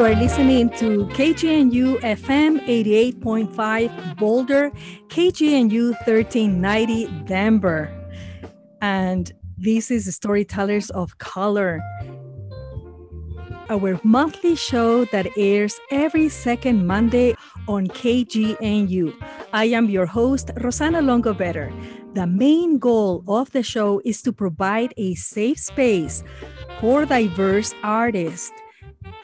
You are listening to KGNU FM 88.5 Boulder, KGNU 1390 Denver. And this is Storytellers of Color, our monthly show that airs every second Monday on KGNU. I am your host, Rosanna Longobetter. The main goal of the show is to provide a safe space for diverse artists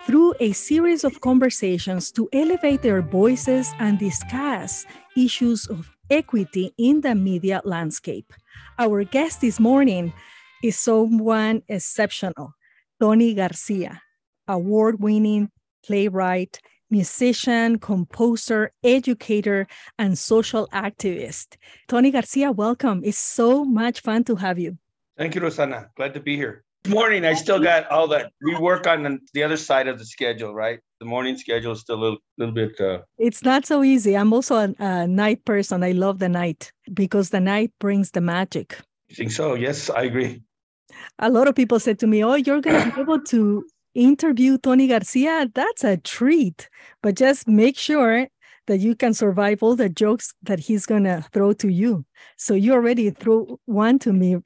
through a series of conversations to elevate their voices and discuss issues of equity in the media landscape. Our guest this morning is someone exceptional, Tony Garcia, award winning playwright, musician, composer, educator, and social activist. Tony Garcia, welcome. It's so much fun to have you. Thank you, Rosanna. Glad to be here. Morning, I still got all that. We work on the other side of the schedule, right? The morning schedule is still a little, little bit. Uh... It's not so easy. I'm also a, a night person. I love the night because the night brings the magic. You think so? Yes, I agree. A lot of people said to me, "Oh, you're going to be able to interview Tony Garcia, that's a treat. But just make sure that you can survive all the jokes that he's gonna throw to you. So you already threw one to me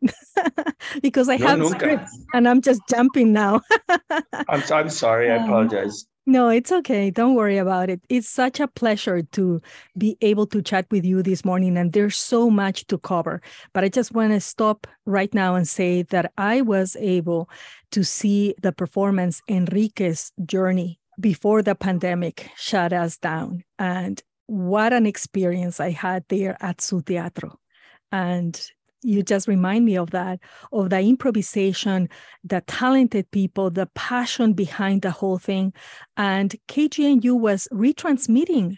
because I no, have nunca. scripts and I'm just jumping now. I'm I'm sorry. I apologize. No, it's okay. Don't worry about it. It's such a pleasure to be able to chat with you this morning, and there's so much to cover. But I just want to stop right now and say that I was able to see the performance Enrique's journey before the pandemic shut us down. And what an experience I had there at Su Teatro. And you just remind me of that of the improvisation the talented people the passion behind the whole thing and kgnu was retransmitting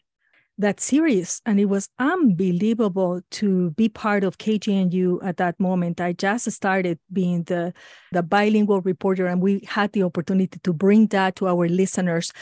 that series and it was unbelievable to be part of kgnu at that moment i just started being the the bilingual reporter and we had the opportunity to bring that to our listeners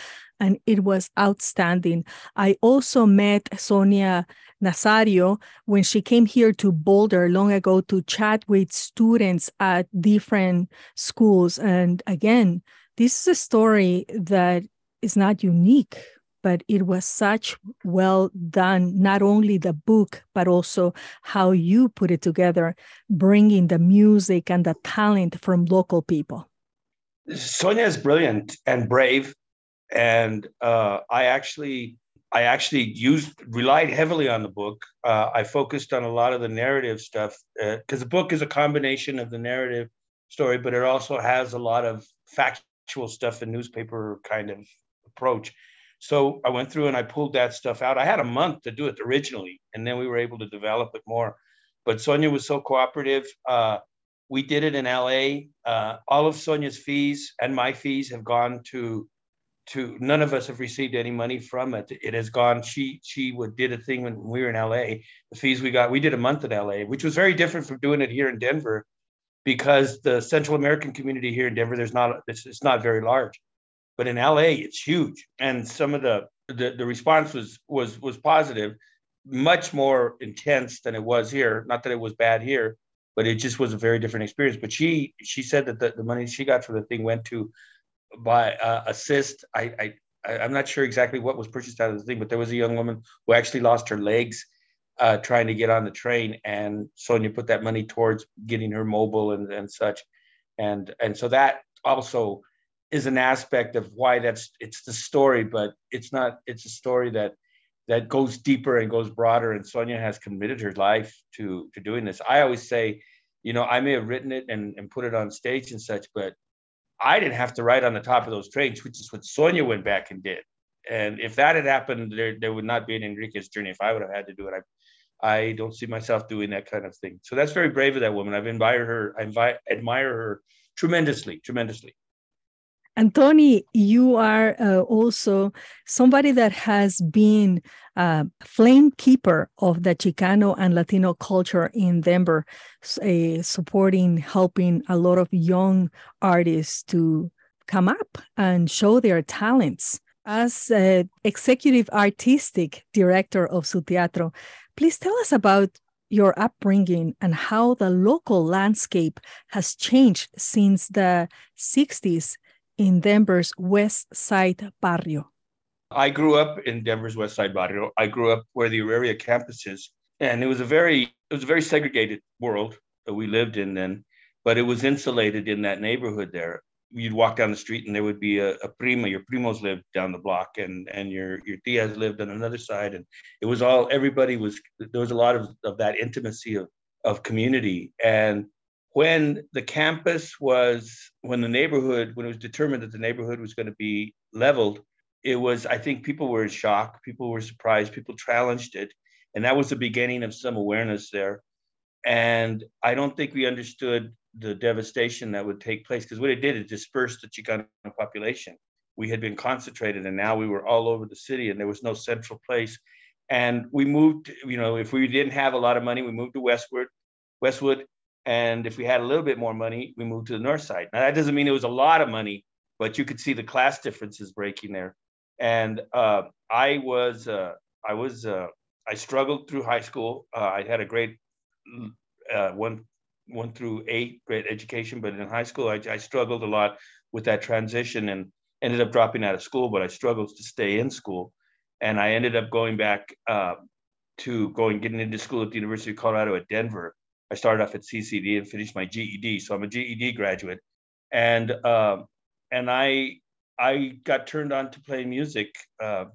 and it was outstanding i also met sonia Nazario when she came here to Boulder long ago to chat with students at different schools. And again, this is a story that is not unique, but it was such well done, not only the book, but also how you put it together, bringing the music and the talent from local people. Sonia is brilliant and brave. And uh, I actually I actually used relied heavily on the book. Uh, I focused on a lot of the narrative stuff because uh, the book is a combination of the narrative story, but it also has a lot of factual stuff and newspaper kind of approach. So I went through and I pulled that stuff out. I had a month to do it originally, and then we were able to develop it more. But Sonia was so cooperative. Uh, we did it in LA. Uh, all of Sonia's fees and my fees have gone to to none of us have received any money from it. It has gone. She she would did a thing when we were in LA. The fees we got, we did a month in LA, which was very different from doing it here in Denver, because the Central American community here in Denver, there's not it's, it's not very large, but in LA it's huge, and some of the the, the response was was was positive, much more intense than it was here. Not that it was bad here, but it just was a very different experience. But she she said that the, the money she got for the thing went to by uh, assist. I, I I'm not sure exactly what was purchased out of the thing, but there was a young woman who actually lost her legs uh, trying to get on the train, and Sonia put that money towards getting her mobile and, and such, and and so that also is an aspect of why that's it's the story, but it's not. It's a story that that goes deeper and goes broader. And Sonia has committed her life to to doing this. I always say, you know, I may have written it and, and put it on stage and such, but I didn't have to ride on the top of those trains, which is what Sonia went back and did. And if that had happened, there, there would not be an Enrique's journey. If I would have had to do it, I, I don't see myself doing that kind of thing. So that's very brave of that woman. I've admired her. I admire her tremendously, tremendously. And Tony, you are uh, also somebody that has been a flame keeper of the Chicano and Latino culture in Denver, uh, supporting, helping a lot of young artists to come up and show their talents. As executive artistic director of Su Teatro, please tell us about your upbringing and how the local landscape has changed since the 60s in Denver's West Side Barrio? I grew up in Denver's West Side Barrio. I grew up where the Auraria campus is, and it was a very it was a very segregated world that we lived in then, but it was insulated in that neighborhood there. You'd walk down the street and there would be a, a prima, your primos lived down the block, and and your your tias lived on another side, and it was all everybody was there was a lot of, of that intimacy of of community and when the campus was when the neighborhood when it was determined that the neighborhood was going to be leveled it was i think people were in shock people were surprised people challenged it and that was the beginning of some awareness there. And i don't think we understood the devastation that would take place because what it did it dispersed the chicano population. We had been concentrated and now we were all over the city and there was no central place. And we moved you know if we didn't have a lot of money we moved to westward westwood and if we had a little bit more money we moved to the north side now that doesn't mean it was a lot of money but you could see the class differences breaking there and uh, I was uh, I was uh, I struggled through high school. Uh, I had a great uh, one one through eight great education, but in high school I, I, struggled a lot with that transition and ended up dropping out of school. But I struggled to stay in school, and I ended up going back uh, to going getting into school at the University of Colorado at Denver. I started off at CCD and finished my GED, so I'm a GED graduate, and and I I got turned on to playing music. Uh,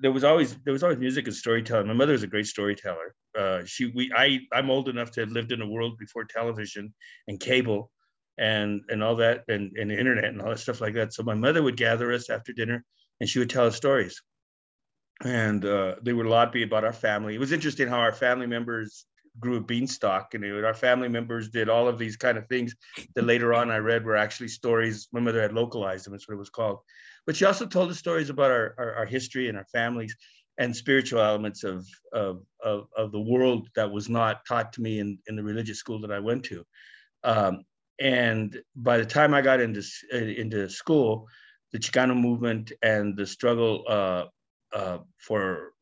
there was always there was always music and storytelling. My mother is a great storyteller. Uh, she we I I'm old enough to have lived in a world before television and cable and and all that and, and the internet and all that stuff like that. So my mother would gather us after dinner and she would tell us stories. And uh, they would a lot be about our family. It was interesting how our family members grew a beanstalk and our family members did all of these kind of things that later on I read were actually stories. My mother had localized them, that's what it was called. But she also told us stories about our, our, our history and our families and spiritual elements of, of, of, of, the world that was not taught to me in, in the religious school that I went to. Um, and by the time I got into, into school, the Chicano movement and the struggle uh, uh, for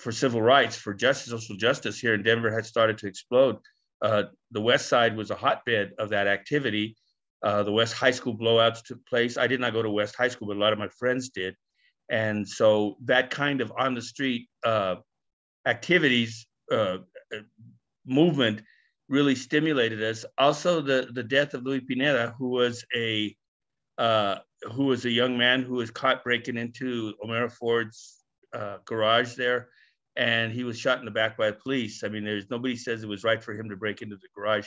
for civil rights, for justice, social justice here in Denver had started to explode. Uh, the West Side was a hotbed of that activity. Uh, the West High School blowouts took place. I did not go to West High School, but a lot of my friends did. And so that kind of on the street uh, activities uh, movement really stimulated us. Also, the, the death of Louis Pineda, who was a uh, who was a young man who was caught breaking into Omero Ford's uh, garage there and he was shot in the back by police. I mean, there's nobody says it was right for him to break into the garage,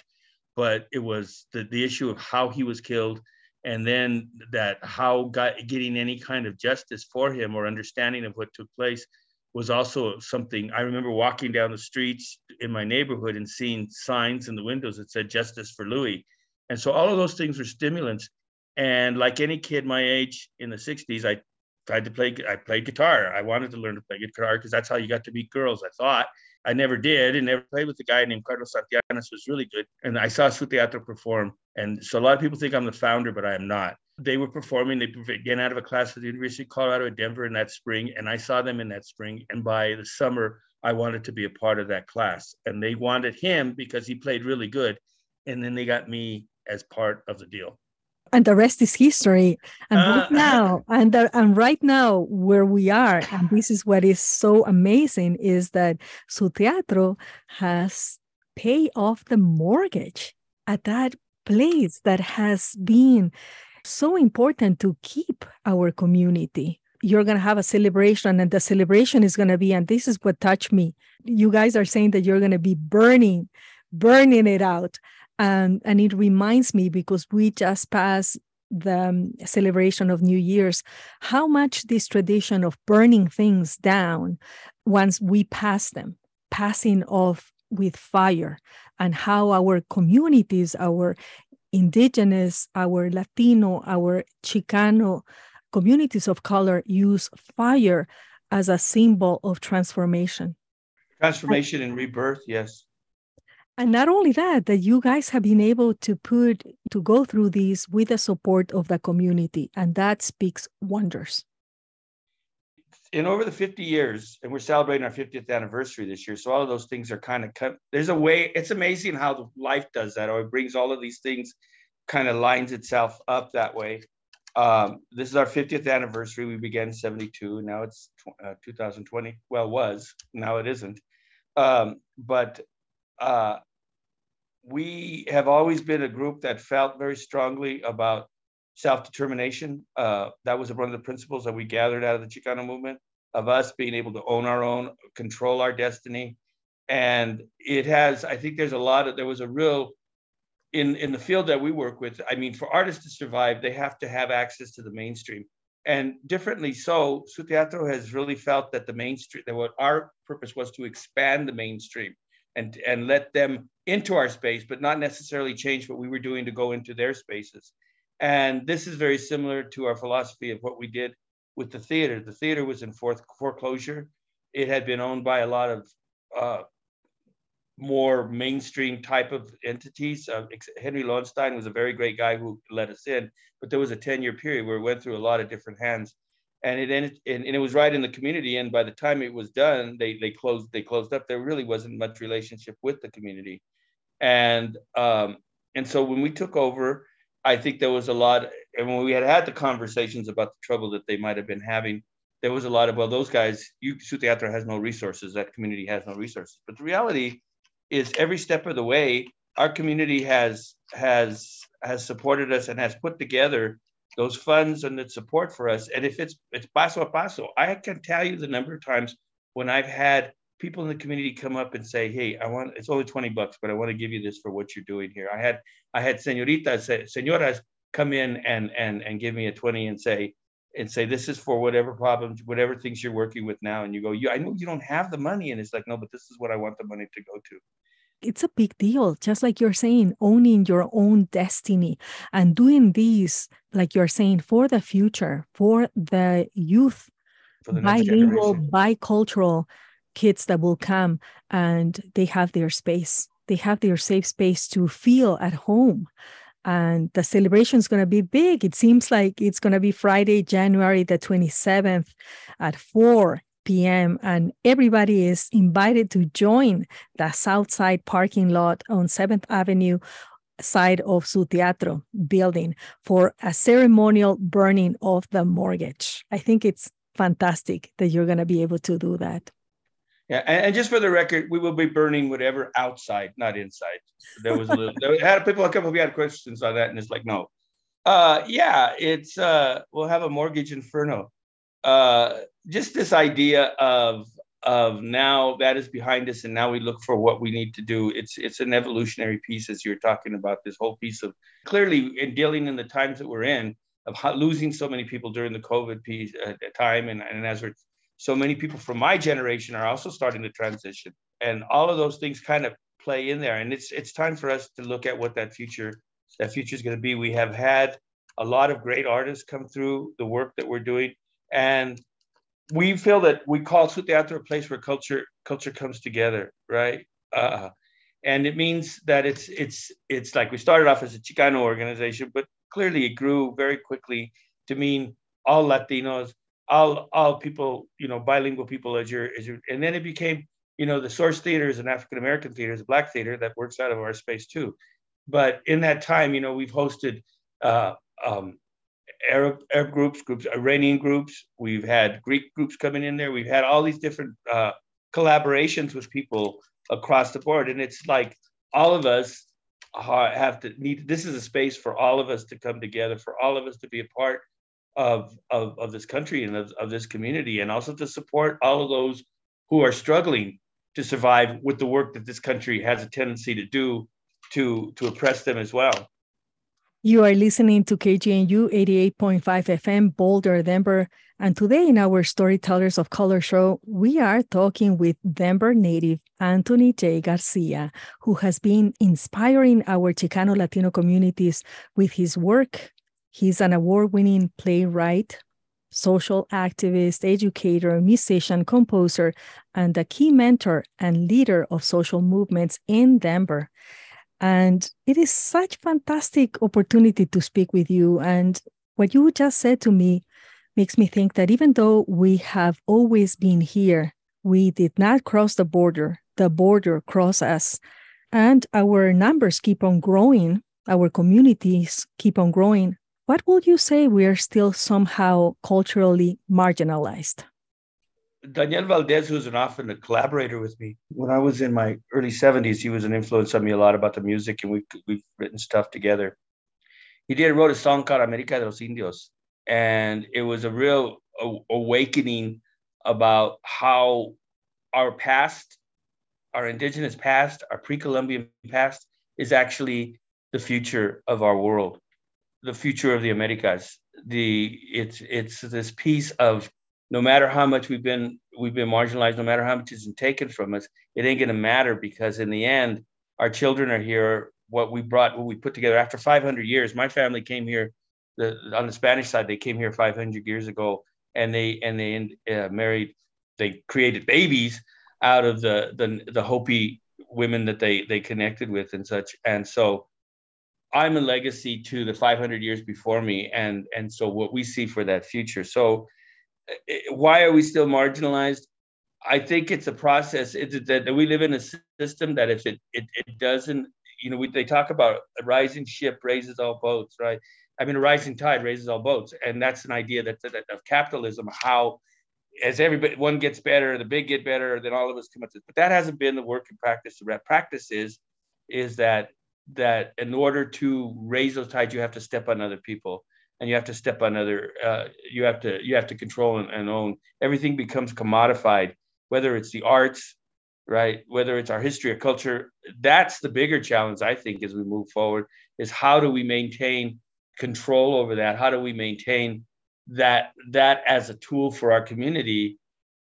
but it was the, the issue of how he was killed and then that how got, getting any kind of justice for him or understanding of what took place was also something I remember walking down the streets in my neighborhood and seeing signs in the windows that said justice for Louis. And so all of those things were stimulants. And like any kid my age in the 60s, I tried to play i played guitar. I wanted to learn to play guitar because that's how you got to meet girls i thought. I never did and never played with a guy named carlos santianes was really good. And i saw su teatro perform and so a lot of people think i'm the founder but i am not. They were performing they began out of a class at the university of colorado at denver in that spring and i saw them in that spring and by the summer i wanted to be a part of that class. And they wanted him because he played really good and then they got me as part of the deal and the rest is history. And uh, right now, and the, and right now, where we are, and this is what is so amazing, is that Su Teatro has paid off the mortgage at that place that has been so important to keep our community. You're going to have a celebration, and the celebration is going to be, and this is what touched me. You guys are saying that you're going to be burning, burning it out and and it reminds me because we just passed the um, celebration of new year's how much this tradition of burning things down once we pass them passing off with fire and how our communities our indigenous our latino our chicano communities of color use fire as a symbol of transformation. Transformation and rebirth yes and not only that, that you guys have been able to put to go through this with the support of the community, and that speaks wonders. In over the 50 years, and we're celebrating our 50th anniversary this year, so all of those things are kind of cut. There's a way. It's amazing how life does that, or it brings all of these things, kind of lines itself up that way. Um, this is our 50th anniversary. We began in 72. Now it's uh, 2020. Well, was. Now it isn't. Um, but uh, we have always been a group that felt very strongly about self-determination. Uh, that was one of the principles that we gathered out of the Chicano movement of us being able to own our own, control our destiny. And it has, I think there's a lot of, there was a real in in the field that we work with i mean for artists to survive they have to have access to the mainstream and differently so su teatro has really felt that the mainstream that what our purpose was to expand the mainstream and and let them into our space but not necessarily change what we were doing to go into their spaces and this is very similar to our philosophy of what we did with the theater the theater was in foreclosure it had been owned by a lot of uh, more mainstream type of entities. Uh, Henry Lowenstein was a very great guy who let us in, but there was a 10 year period where it went through a lot of different hands. And it ended, and, and, it was right in the community. And by the time it was done, they they closed they closed up. There really wasn't much relationship with the community, and um, and so when we took over, I think there was a lot. And when we had had the conversations about the trouble that they might have been having, there was a lot of well, those guys, you Su Teatro has no resources. That community has no resources. But the reality is every step of the way, our community has has has supported us and has put together those funds and the support for us. And if it's it's paso a paso, I can tell you the number of times when I've had people in the community come up and say, "Hey, I want it's only 20 bucks, but I want to give you this for what you're doing here." I had I had señoritas, señoras come in and and and give me a 20 and say and say this is for whatever problems, whatever things you're working with now. And you go, "You, I know you don't have the money," and it's like, "No, but this is what I want the money to go to." It's a big deal just like you're saying owning your own destiny and doing this like you're saying for the future for the youth for the bilingual bicultural kids that will come and they have their space. They have their safe space to feel at home. And the celebration is going to be big. It seems like it's going to be friday january the 27th at 4 p.m. and everybody is invited to join the Southside parking lot on 7th Avenue side of Su Teatro building for a ceremonial burning of the mortgage. I think it's fantastic that you're going to be able to do that. Yeah, and, just for the record, we will be burning whatever outside, not inside. There was a little. there had people a couple of you had questions on that, and it's like no. Uh, yeah, it's uh, we'll have a mortgage inferno. Uh, just this idea of of now that is behind us and now we look for what we need to do. It's it's an evolutionary piece as you're talking about this whole piece of clearly in dealing in the times that we're in of losing so many people during the covid piece, uh, time. And, and as we're so many people from my generation are also starting to transition. And all of those things kind of play in there. And it's it's time for us to look at what that future that future is going to be. We have had a lot of great artists come through the work that we're doing and we feel that we call Su Teatro a place where culture culture comes together, right? Uh, and it means that it's it's it's like we started off as a Chicano organization, but clearly it grew very quickly to mean all Latinos, all all people, you know, bilingual people as your as your, and then it became, you know, the Source Theater is an African American theater, is a Black theater that works out of our space too. But in that time, you know, we've hosted uh, um, Arab Arab groups, groups Iranian groups. We've had Greek groups coming in there. We've had all these different uh, collaborations with people across the board, and it's like all of us have to need. This is a space for all of us to come together, for all of us to be a part of of, of this country and of, of this community, and also to support all of those who are struggling to survive with the work that this country has a tendency to do to to oppress them as well. You are listening to KGNU 88.5 FM, Boulder, Denver. And today in our Storytellers of Color show, we are talking with Denver native Anthony J. Garcia, who has been inspiring our Chicano Latino communities with his work. He's an award winning playwright, social activist, educator, musician, composer, and a key mentor and leader of social movements in Denver. And it is such fantastic opportunity to speak with you. And what you just said to me makes me think that even though we have always been here, we did not cross the border. The border crossed us. And our numbers keep on growing. Our communities keep on growing What would you say we are still somehow culturally marginalized? Daniel Valdez, who's an often a collaborator with me, when I was in my early 70s, he was an influence on me a lot about the music, and we've, we've written stuff together. He did wrote a song called America de los Indios, and it was a real awakening about how our past, our indigenous past, our pre-Columbian past, is actually the future of our world, the future of the Americas. The it's it's this piece of no matter how much we've been we've been marginalized, no matter how much has been taken from us, it ain't gonna matter because in the end, our children are here. What we brought, what we put together after 500 years. My family came here, the, on the Spanish side, they came here 500 years ago, and they and they uh, married, they created babies out of the the the Hopi women that they they connected with and such. And so, I'm a legacy to the 500 years before me, and and so what we see for that future. So why are we still marginalized? I think it's a process. It's that we live in a system that if it it, it doesn't, you know, we, they talk about a rising ship raises all boats, right? I mean, a rising tide raises all boats, and that's an idea that, that of capitalism. How as everybody one gets better, the big get better, then all of us come up to. But that hasn't been the work in practice. The practice is is that that in order to raise those tides, you have to step on other people and you have to step on other uh, you have to you have to control and, and, own. Everything becomes commodified whether it's the arts right? Whether it's our history or culture. That's the bigger challenge i think as we move forward is how do we maintain control over that? How do we maintain that that as a tool for our community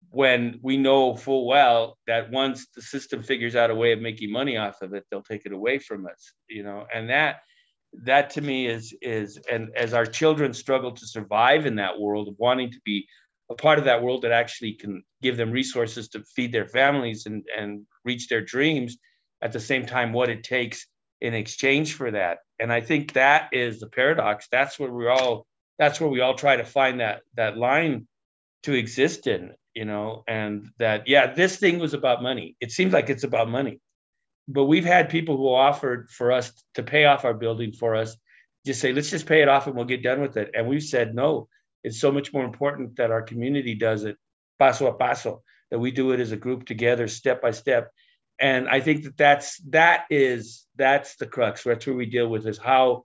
when we know full well that once the system figures out a way of making money off of it they'll take it away from us you know? And that that to me is is and as our children struggle to survive in that world wanting to be a part of that world that actually can give them resources to feed their families and and reach their dreams at the same time what it takes in exchange for that. And i think that is the paradox. That's where we all that's where we all try to find that that line to exist in you know and that yeah this thing was about money. It seems like it's about money but we've had people who offered for us to pay off our building for us just say let's just pay it off and we'll get done with it. And we've said no it's so much more important that our community does it paso a paso that we do it as a group together step by step. And i think that that's that is that's the crux. That's where we deal with is how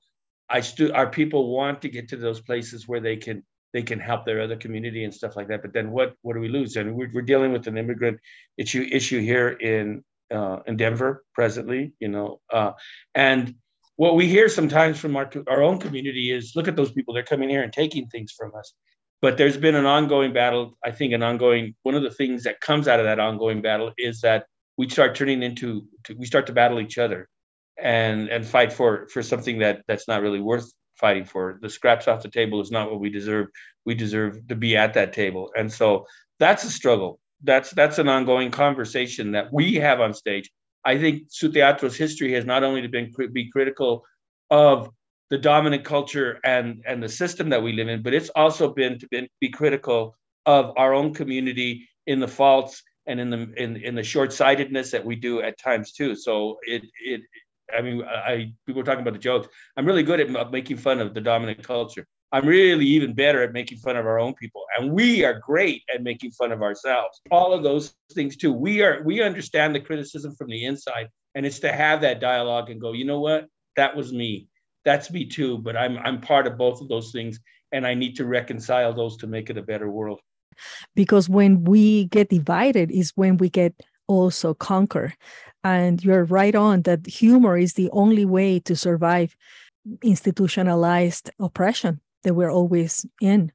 i stu- our people want to get to those places where they can they can help their other community and stuff like that. But then what what do we lose? And we're, we're dealing with an immigrant issue issue here in uh, in Denver presently, you know. Uh, and what we hear sometimes from our, our own community is look at those people, they're coming here and taking things from us. But there's been an ongoing battle. I think an ongoing, one of the things that comes out of that ongoing battle is that we start turning into, to, we start to battle each other and, and fight for, for something that that's not really worth fighting for. The scraps off the table is not what we deserve. We deserve to be at that table. And so that's a struggle that's that's an ongoing conversation that we have on stage. I think Su Teatro's history has not only been be critical of the dominant culture and and the system that we live in, but it's also been to be, be critical of our own community in the faults and in the in, in the short-sightedness that we do at times too. So it it I mean I people are talking about the jokes. I'm really good at making fun of the dominant culture. I'm really even better at making fun of our own people. And we are great at making fun of ourselves. All of those things too. We are we understand the criticism from the inside. And it's to have that dialogue and go, you know what? That was me. That's me too. But I'm I'm part of both of those things. And I need to reconcile those to make it a better world. Because when we get divided is when we get also conquer. And you're right on that humor is the only way to survive institutionalized oppression that we're always in.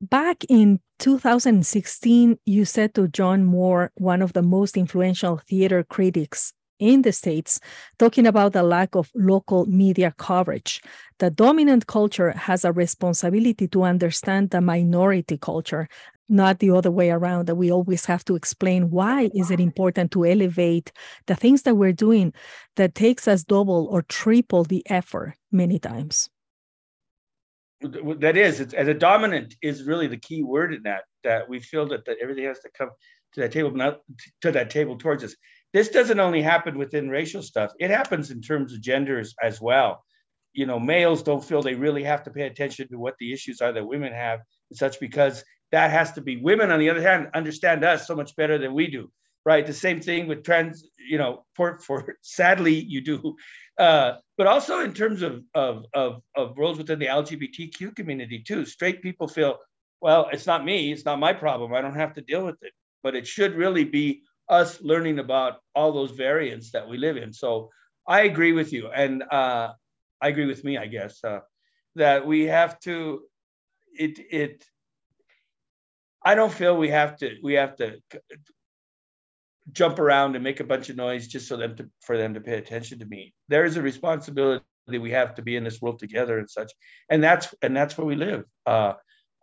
Back in 2016, you said to John Moore, one of the most influential theater critics in the States, talking about the lack of local media coverage. The dominant culture has a responsibility to understand the minority culture, not the other way around, that we always have to explain why is it important to elevate the things that we're doing that takes us double or triple the effort many times that is it's, as a dominant is really the key word in that that we feel that, that everything has to come to that table not to that table towards us. This doesn't only happen within racial stuff. It happens in terms of genders as well. You know males don't feel they really have to pay attention to what the issues are that women have and such because that has to be women on the other hand understand us so much better than we do right? The same thing with trans you know for for sadly you do. Uh, but also in terms of, of of of roles within the lgbtq community too straight people feel well it's not me it's not my problem i don't have to deal with it. But it should really be us learning about all those variants that we live in. So i agree with you. And uh, i agree with me i guess uh, that we have to it it I don't feel we have to we have to jump around and make a bunch of noise just so them to for them to pay attention to me. There is a responsibility we have to be in this world together and such, and that's and that's where we live. Uh,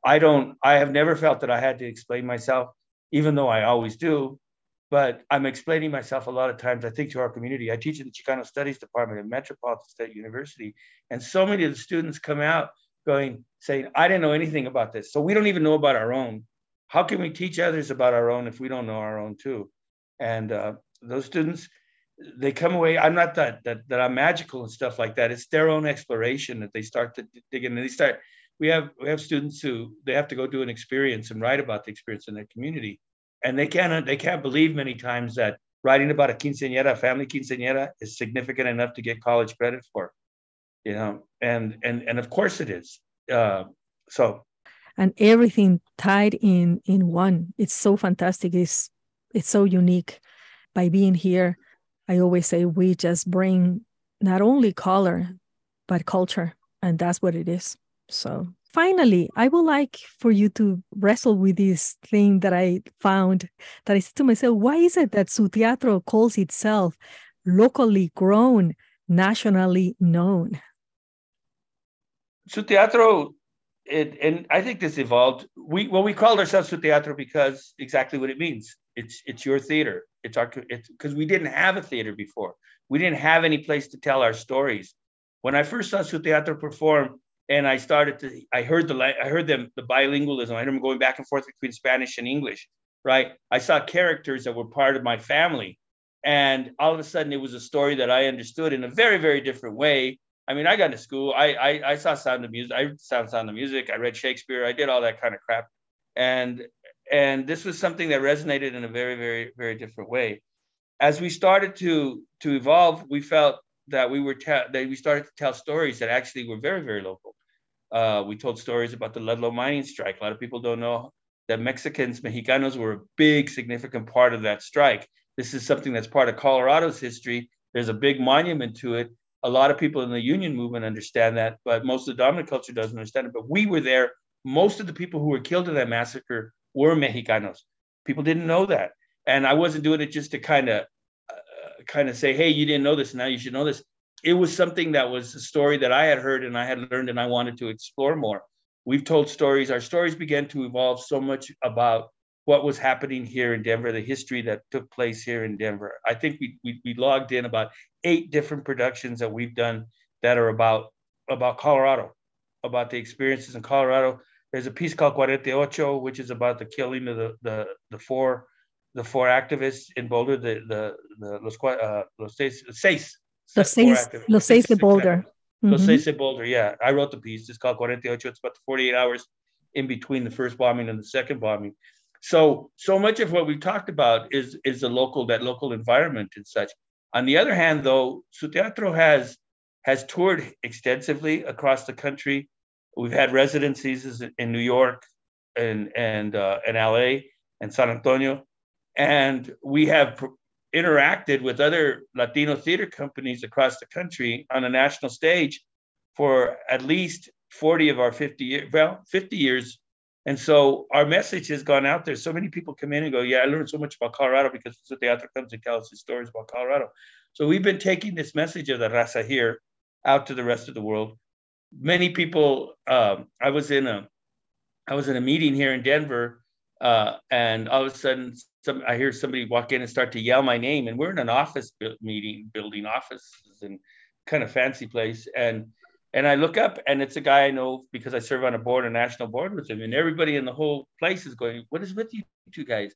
I don't. I have never felt that I had to explain myself, even though I always do. But I'm explaining myself a lot of times. I think to our community. I teach in the Chicano Studies Department at Metropolitan State University, and so many of the students come out going saying, "I didn't know anything about this." So we don't even know about our own how can we teach others about our own if we don't know our own too? And uh, those students, they come away. I'm not that, that that I'm magical and stuff like that. It's their own exploration that they start to dig in. And they start. We have we have students who they have to go do an experience and write about the experience in their community, and they can't they can't believe many times that writing about a quinceañera, family quinceañera, is significant enough to get college credit for. You know, and and and of course it is. Uh, so and everything tied in in one it's so fantastic it's it's so unique by being here i always say we just bring not only color but culture and that's what it is so finally i would like for you to wrestle with this thing that i found that i said to myself why is it that su teatro calls itself locally grown nationally known su teatro it, and I think this evolved. We well, we called ourselves Su Teatro because exactly what it means. It's it's your theater. It's our it's because we didn't have a theater before. We didn't have any place to tell our stories. When I first saw Su Teatro perform, and I started to, I heard the I heard them the bilingualism. I remember going back and forth between Spanish and English. Right. I saw characters that were part of my family, and all of a sudden it was a story that I understood in a very very different way I mean, I got to school. I, I I saw Sound of Music. I saw Sound of Music. I read Shakespeare. I did all that kind of crap, and and this was something that resonated in a very very very different way. As we started to to evolve, we felt that we were te- that we started to tell stories that actually were very very local. Uh, we told stories about the Ludlow mining strike. A lot of people don't know that Mexicans, Mexicanos, were a big significant part of that strike. This is something that's part of Colorado's history. There's a big monument to it a lot of people in the union movement understand that, but most of the dominant culture doesn't understand it. But we were there. Most of the people who were killed in that massacre were Mexicanos. People didn't know that, and I wasn't doing it just to kind of, uh, kind of say, "Hey, you didn't know this, now you should know this." It was something that was a story that I had heard and I had learned, and I wanted to explore more. We've told stories. Our stories began to evolve so much about what was happening here in Denver, the history that took place here in Denver. I think we, we, we logged in about eight different productions that we've done that are about about Colorado, about the experiences in Colorado. There's a piece called Cuarenta which is about the killing of the the, the four the four activists in Boulder, the the, the los, uh, los seis, seis los seis, los seis de Boulder. Mm-hmm. Los seis de Boulder, yeah. I wrote the piece. It's called Cuarenta It's about the 48 hours in between the first bombing and the second bombing. So so much of what we've talked about is is the local that local environment and such. On the other hand, though, Su Teatro has has toured extensively across the country. We've had residencies in New York and and uh, LA and San Antonio, and we have interacted with other Latino theater companies across the country on a national stage for at least 40 of our 50 years, well, 50 years and so our message has gone out there. So many people come in and go, Yeah, I learned so much about Colorado because the Teatro comes and tells us stories about Colorado. So we've been taking this message of the raza here out to the rest of the world. Many people, um, I was in a, I was in a meeting here in Denver, uh, and all of a sudden, some I hear somebody walk in and start to yell my name, and we're in an office meeting, building offices and kind of fancy place, and and I look up and it's a guy I know because I serve on a board, a national board with him. And everybody in the whole place is going, What is with you two guys?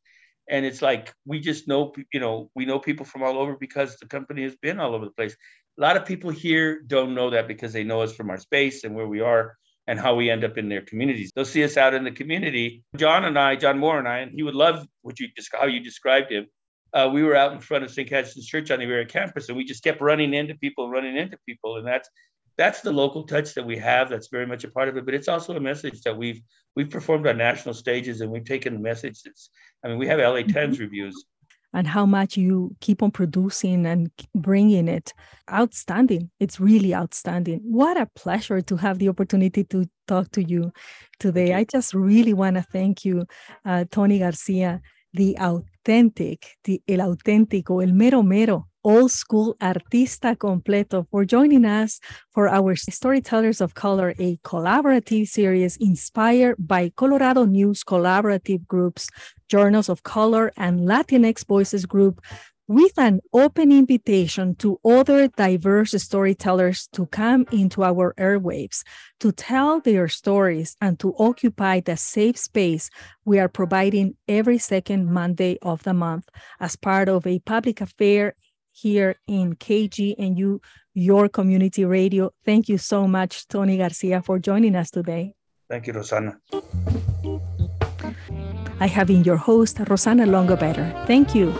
and it's like we just know you know we know people from all over because the company has been all over the place a lot of people here don't know that because they know us from our space and where we are and how we end up in their communities. They'll see us out in the community. John and i john moore and i and he would love what you how you described him. Uh, we were out in front of st catherine's church on the Auraria campus and we just kept running into people running into people. And that's that's the local touch that we have that's very much a part of it. But it's also a message that we've we've performed on national stages and we've taken the message that's i mean we have LA Times mm-hmm. reviews and how much you keep on producing and bringing it. Outstanding. It's really outstanding. What a pleasure to have the opportunity to talk to you today. I just really want to thank you uh, tony garcia the authentic the el auténtico el mero mero old school artista completo for joining us for our Storytellers of Color, a collaborative series inspired by Colorado News collaborative groups, Journals of Color, and Latinx Voices Group, with an open invitation to other diverse storytellers to come into our airwaves to tell their stories and to occupy the safe space we are providing every second Monday of the month as part of a public affair here in KGNU, your community radio. Thank you so much, Tony Garcia, for joining us today. Thank you, Rosanna. I have been your host, Rosanna Longo Better. Thank you.